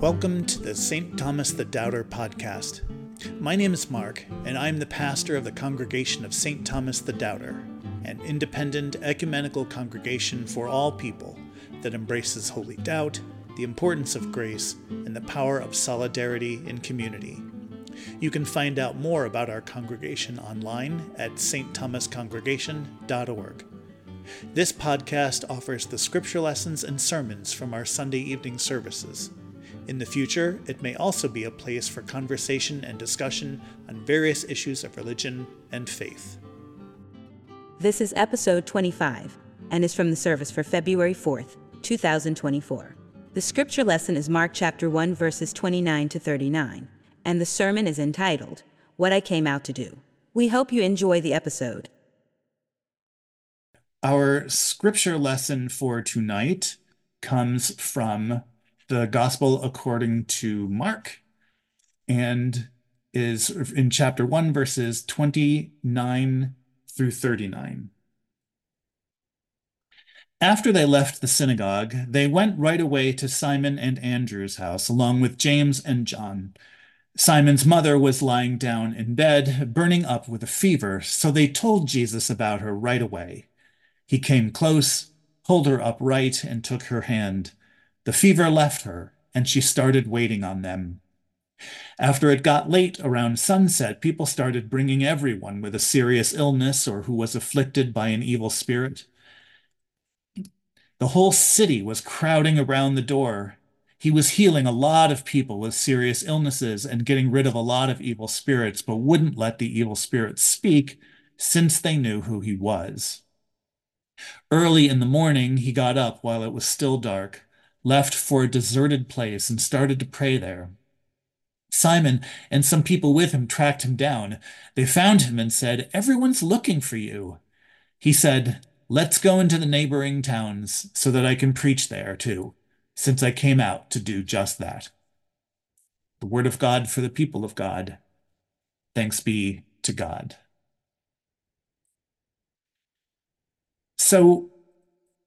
Welcome to the St. Thomas the Doubter podcast. My name is Mark, and I'm the pastor of the congregation of St. Thomas the Doubter, an independent ecumenical congregation for all people that embraces holy doubt, the importance of grace, and the power of solidarity in community. You can find out more about our congregation online at stthomascongregation.org. This podcast offers the scripture lessons and sermons from our Sunday evening services. In the future, it may also be a place for conversation and discussion on various issues of religion and faith. This is episode 25 and is from the service for February 4th, 2024. The scripture lesson is Mark chapter 1 verses 29 to 39, and the sermon is entitled What I Came Out to Do. We hope you enjoy the episode. Our scripture lesson for tonight comes from the Gospel according to Mark and is in chapter 1, verses 29 through 39. After they left the synagogue, they went right away to Simon and Andrew's house, along with James and John. Simon's mother was lying down in bed, burning up with a fever, so they told Jesus about her right away. He came close, pulled her upright, and took her hand. The fever left her, and she started waiting on them. After it got late around sunset, people started bringing everyone with a serious illness or who was afflicted by an evil spirit. The whole city was crowding around the door. He was healing a lot of people with serious illnesses and getting rid of a lot of evil spirits, but wouldn't let the evil spirits speak since they knew who he was. Early in the morning, he got up while it was still dark left for a deserted place and started to pray there. Simon and some people with him tracked him down. They found him and said, Everyone's looking for you. He said, Let's go into the neighboring towns so that I can preach there too, since I came out to do just that. The word of God for the people of God. Thanks be to God. So,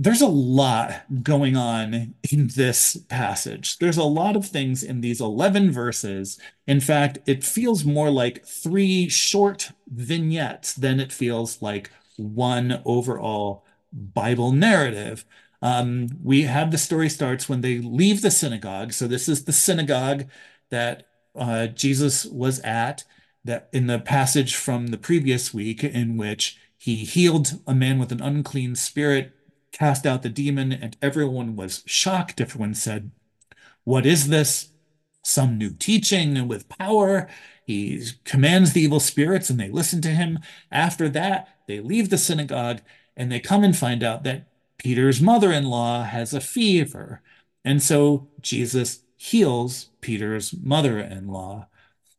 there's a lot going on in this passage. There's a lot of things in these 11 verses. In fact, it feels more like three short vignettes than it feels like one overall Bible narrative. Um, we have the story starts when they leave the synagogue. So this is the synagogue that uh, Jesus was at that in the passage from the previous week in which he healed a man with an unclean spirit cast out the demon, and everyone was shocked. Everyone said, What is this? Some new teaching and with power. He commands the evil spirits and they listen to him. After that, they leave the synagogue and they come and find out that Peter's mother in law has a fever. And so Jesus heals Peter's mother in law.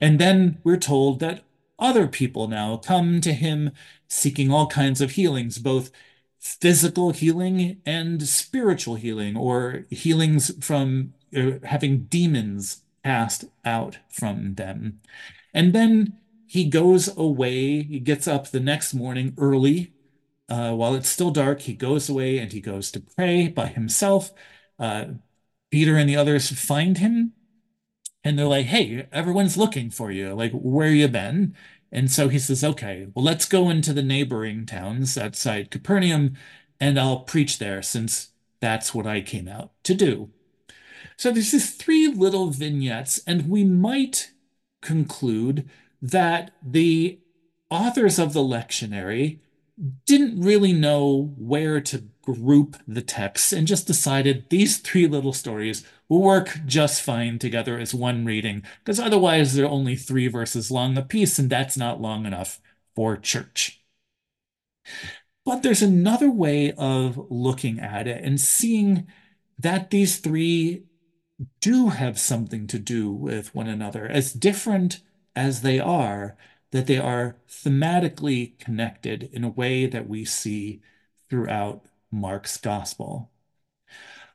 And then we're told that other people now come to him seeking all kinds of healings, both physical healing and spiritual healing, or healings from uh, having demons cast out from them. And then he goes away. He gets up the next morning early. Uh, while it's still dark, he goes away and he goes to pray by himself. Uh, Peter and the others find him and they're like, hey, everyone's looking for you. Like, where you been? And so he says, okay, well, let's go into the neighboring towns outside Capernaum and I'll preach there since that's what I came out to do. So there's these three little vignettes, and we might conclude that the authors of the lectionary didn't really know where to group the texts and just decided these three little stories will work just fine together as one reading, because otherwise they're only three verses long apiece, and that's not long enough for church. But there's another way of looking at it and seeing that these three do have something to do with one another, as different as they are, that they are thematically connected in a way that we see throughout Mark's gospel.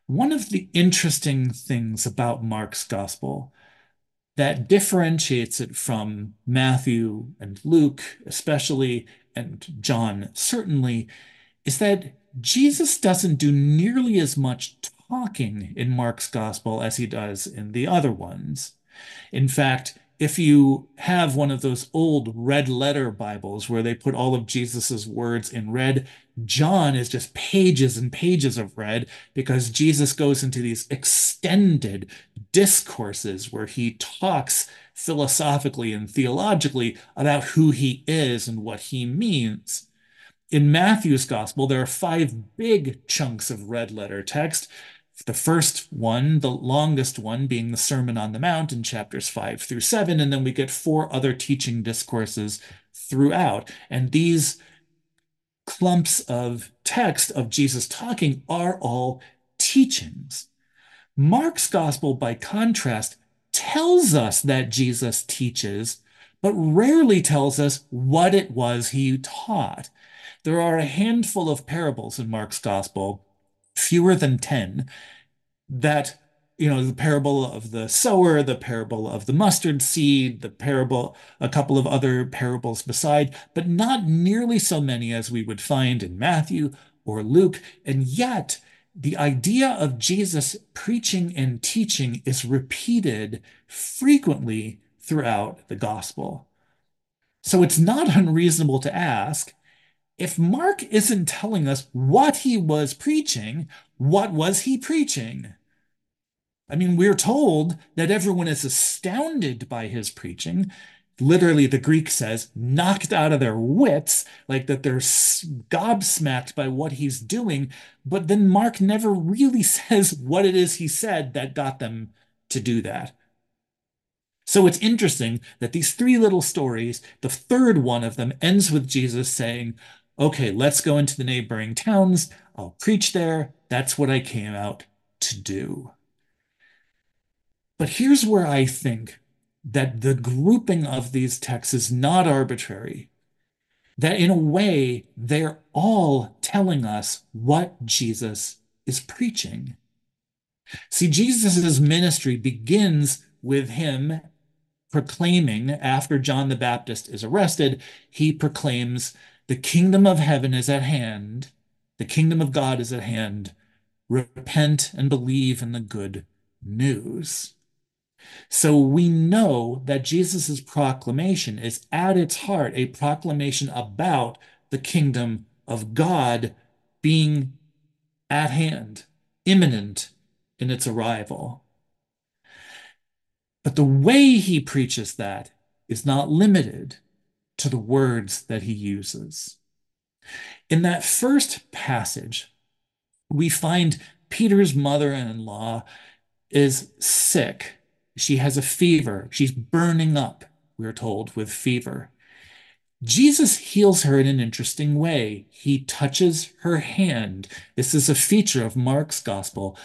One of the interesting things about Mark's gospel that differentiates it from Matthew and Luke, especially, and John certainly, is that Jesus doesn't do nearly as much talking in Mark's gospel as he does in the other ones. In fact, if you have one of those old red letter Bibles where they put all of Jesus's words in red, John is just pages and pages of red because Jesus goes into these extended discourses where he talks philosophically and theologically about who he is and what he means. In Matthew's gospel, there are five big chunks of red letter text the first one, the longest one, being the Sermon on the Mount in chapters five through seven. And then we get four other teaching discourses throughout. And these clumps of text of Jesus talking are all teachings. Mark's gospel, by contrast, tells us that Jesus teaches, but rarely tells us what it was he taught. There are a handful of parables in Mark's gospel fewer than 10 that you know the parable of the sower the parable of the mustard seed the parable a couple of other parables beside but not nearly so many as we would find in matthew or luke and yet the idea of jesus preaching and teaching is repeated frequently throughout the gospel so it's not unreasonable to ask if Mark isn't telling us what he was preaching, what was he preaching? I mean, we're told that everyone is astounded by his preaching. Literally, the Greek says, knocked out of their wits, like that they're gobsmacked by what he's doing. But then Mark never really says what it is he said that got them to do that. So it's interesting that these three little stories, the third one of them ends with Jesus saying, okay, let's go into the neighboring towns. I'll preach there. That's what I came out to do. But here's where I think that the grouping of these texts is not arbitrary. That in a way, they're all telling us what Jesus is preaching. See, Jesus' ministry begins with him proclaiming, after John the Baptist is arrested, he proclaims the kingdom of heaven is at hand. The kingdom of God is at hand. Repent and believe in the good news. So we know that Jesus' proclamation is at its heart a proclamation about the kingdom of God being at hand, imminent in its arrival. But the way he preaches that is not limited to the words that he uses. In that first passage, we find Peter's mother in law is sick. She has a fever. She's burning up, we're told, with fever. Jesus heals her in an interesting way. He touches her hand. This is a feature of Mark's gospel.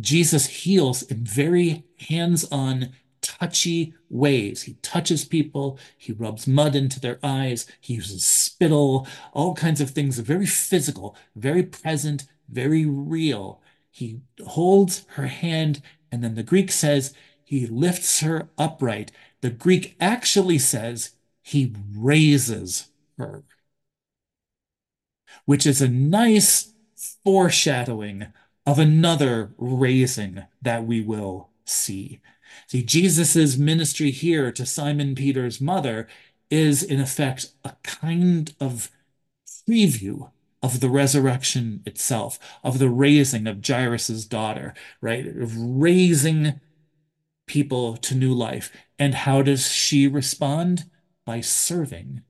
Jesus heals in very hands on touchy ways. He touches people, he rubs mud into their eyes, he uses spittle, all kinds of things, very physical, very present, very real. He holds her hand, and then the Greek says he lifts her upright. The Greek actually says he raises her, which is a nice foreshadowing of another raising that we will see. See, Jesus's ministry here to Simon Peter's mother is, in effect, a kind of preview of the resurrection itself, of the raising of Jairus's daughter, right? Of raising people to new life. And how does she respond? By serving.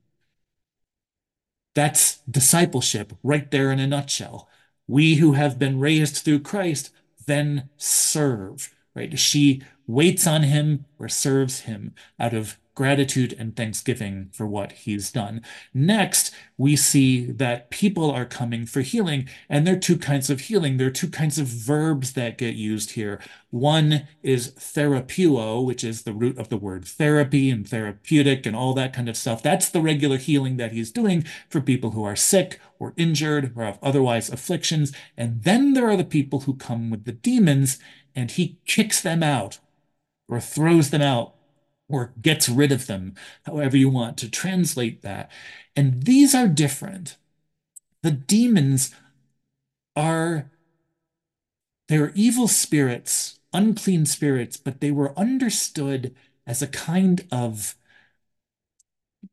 That's discipleship right there in a nutshell. We who have been raised through Christ then serve, right? She waits on him or serves him out of gratitude and thanksgiving for what he's done. Next, we see that people are coming for healing, and there are two kinds of healing. There are two kinds of verbs that get used here. One is therapeuo, which is the root of the word therapy and therapeutic and all that kind of stuff. That's the regular healing that he's doing for people who are sick or injured or have otherwise afflictions. And then there are the people who come with the demons, and he kicks them out or throws them out or gets rid of them, however you want to translate that. And these are different. The demons are, they're evil spirits, unclean spirits, but they were understood as a kind of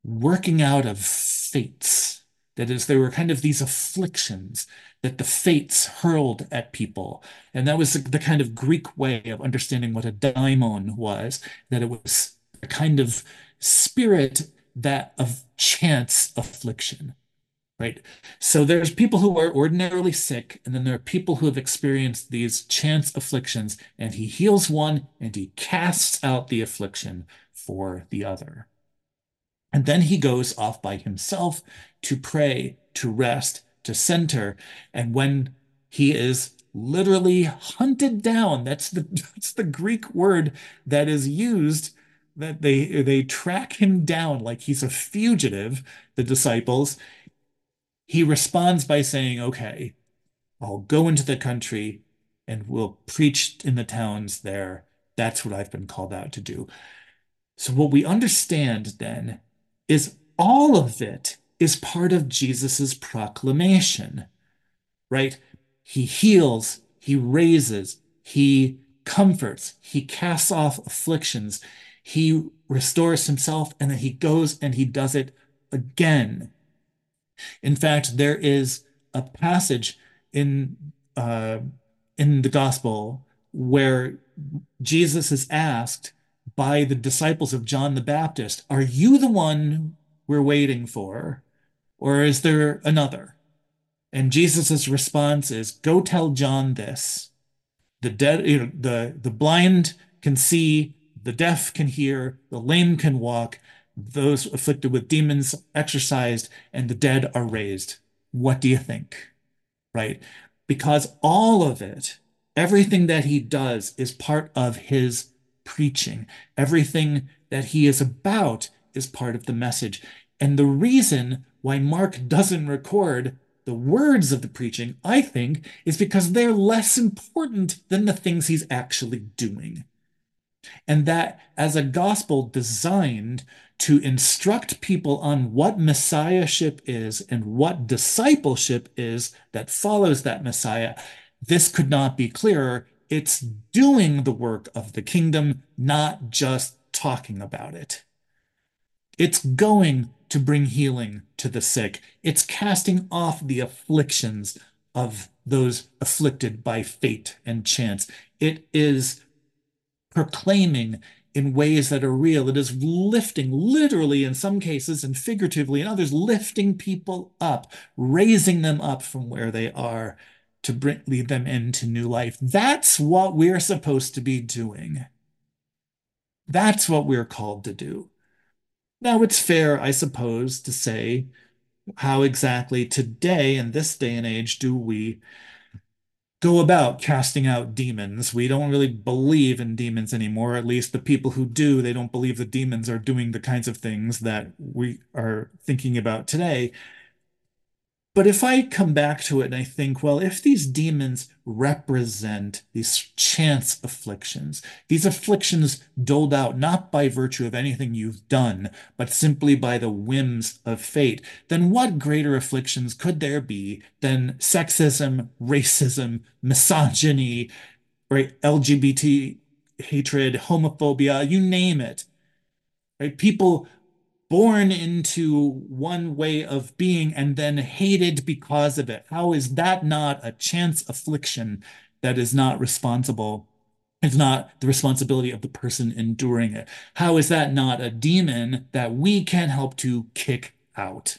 working out of fates. That is, there were kind of these afflictions that the fates hurled at people. And that was the kind of Greek way of understanding what a daimon was, that it was kind of spirit that of chance affliction right? So there's people who are ordinarily sick, and then there are people who have experienced these chance afflictions, and he heals one and he casts out the affliction for the other. And then he goes off by himself to pray, to rest, to center. And when he is literally hunted down, that's the that's the Greek word that is used that they they track him down like he's a fugitive, the disciples, he responds by saying, Okay, I'll go into the country and we'll preach in the towns there. That's what I've been called out to do. So, what we understand then is all of it is part of Jesus's proclamation, right? He heals, he raises, he comforts, he casts off afflictions, he restores himself, and then he goes and he does it again in fact, there is a passage in uh, in the gospel where Jesus is asked by the disciples of John the Baptist, "Are you the one we're waiting for, or is there another?" And Jesus' response is, "Go tell John this: the dead, you know, the the blind can see, the deaf can hear, the lame can walk." those afflicted with demons exorcised, and the dead are raised. What do you think? Right? Because all of it, everything that he does is part of his preaching. Everything that he is about is part of the message. And the reason why Mark doesn't record the words of the preaching, I think, is because they're less important than the things he's actually doing. And that as a gospel designed to instruct people on what messiahship is and what discipleship is that follows that messiah, this could not be clearer. It's doing the work of the kingdom, not just talking about it. It's going to bring healing to the sick. It's casting off the afflictions of those afflicted by fate and chance. It is proclaiming in ways that are real. It is lifting, literally in some cases and figuratively in others, lifting people up, raising them up from where they are to bring, lead them into new life. That's what we're supposed to be doing. That's what we're called to do. Now, it's fair, I suppose, to say how exactly today, in this day and age, do we go about casting out demons. We don't really believe in demons anymore. At least the people who do, they don't believe the demons are doing the kinds of things that we are thinking about today. But if I come back to it and I think, well, if these demons represent these chance afflictions, these afflictions doled out not by virtue of anything you've done, but simply by the whims of fate, then what greater afflictions could there be than sexism, racism, misogyny, right, LGBT hatred, homophobia, you name it. Right? People born into one way of being and then hated because of it? How is that not a chance affliction that is not responsible? It's not the responsibility of the person enduring it. How is that not a demon that we can help to kick out?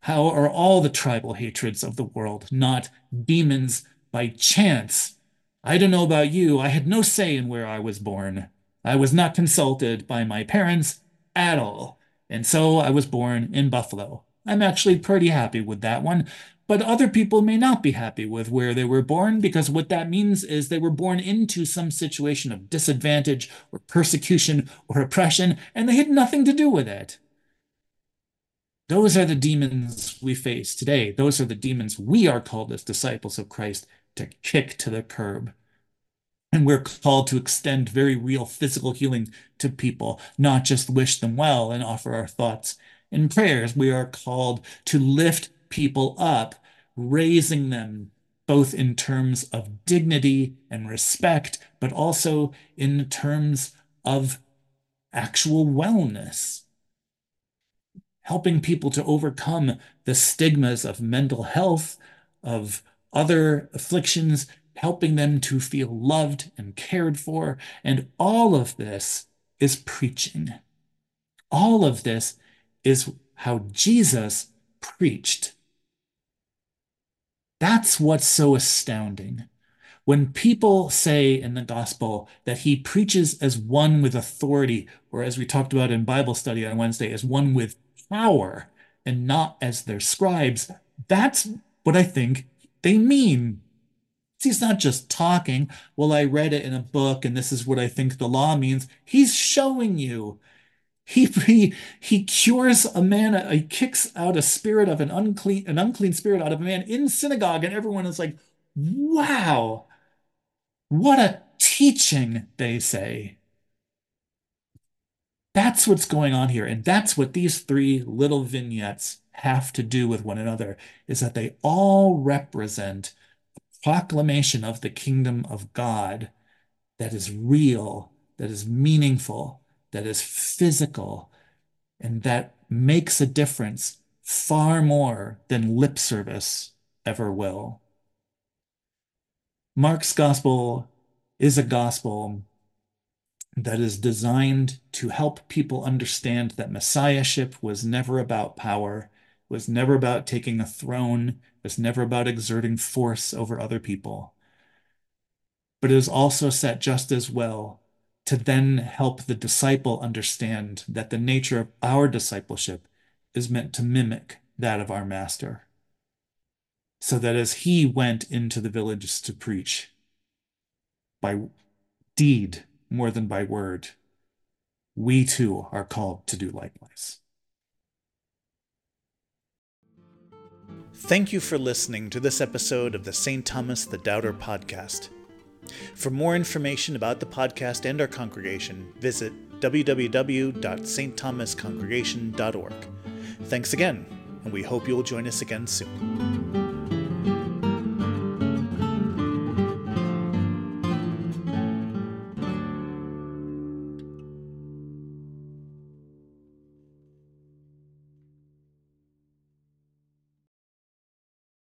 How are all the tribal hatreds of the world not demons by chance? I don't know about you. I had no say in where I was born. I was not consulted by my parents at all. And so I was born in Buffalo. I'm actually pretty happy with that one. But other people may not be happy with where they were born because what that means is they were born into some situation of disadvantage or persecution or oppression, and they had nothing to do with it. Those are the demons we face today. Those are the demons we are called as disciples of Christ to kick to the curb. And we're called to extend very real physical healing to people, not just wish them well and offer our thoughts and prayers. We are called to lift people up, raising them both in terms of dignity and respect, but also in terms of actual wellness. Helping people to overcome the stigmas of mental health, of other afflictions, helping them to feel loved and cared for. And all of this is preaching. All of this is how Jesus preached. That's what's so astounding. When people say in the gospel that he preaches as one with authority, or as we talked about in Bible study on Wednesday, as one with power and not as their scribes, that's what I think they mean. He's not just talking, well, I read it in a book and this is what I think the law means. He's showing you he, he, he cures a man, uh, he kicks out a spirit of an unclean, an unclean spirit out of a man in synagogue, and everyone is like, wow, what a teaching, they say. That's what's going on here. And that's what these three little vignettes have to do with one another, is that they all represent proclamation of the kingdom of God that is real, that is meaningful, that is physical, and that makes a difference far more than lip service ever will. Mark's gospel is a gospel that is designed to help people understand that messiahship was never about power, was never about taking a throne, was never about exerting force over other people. But it is also set just as well to then help the disciple understand that the nature of our discipleship is meant to mimic that of our master. So that as he went into the villages to preach by deed more than by word, we too are called to do likewise. Thank you for listening to this episode of the St. Thomas the Doubter podcast. For more information about the podcast and our congregation, visit www.stthomascongregation.org. Thanks again, and we hope you will join us again soon.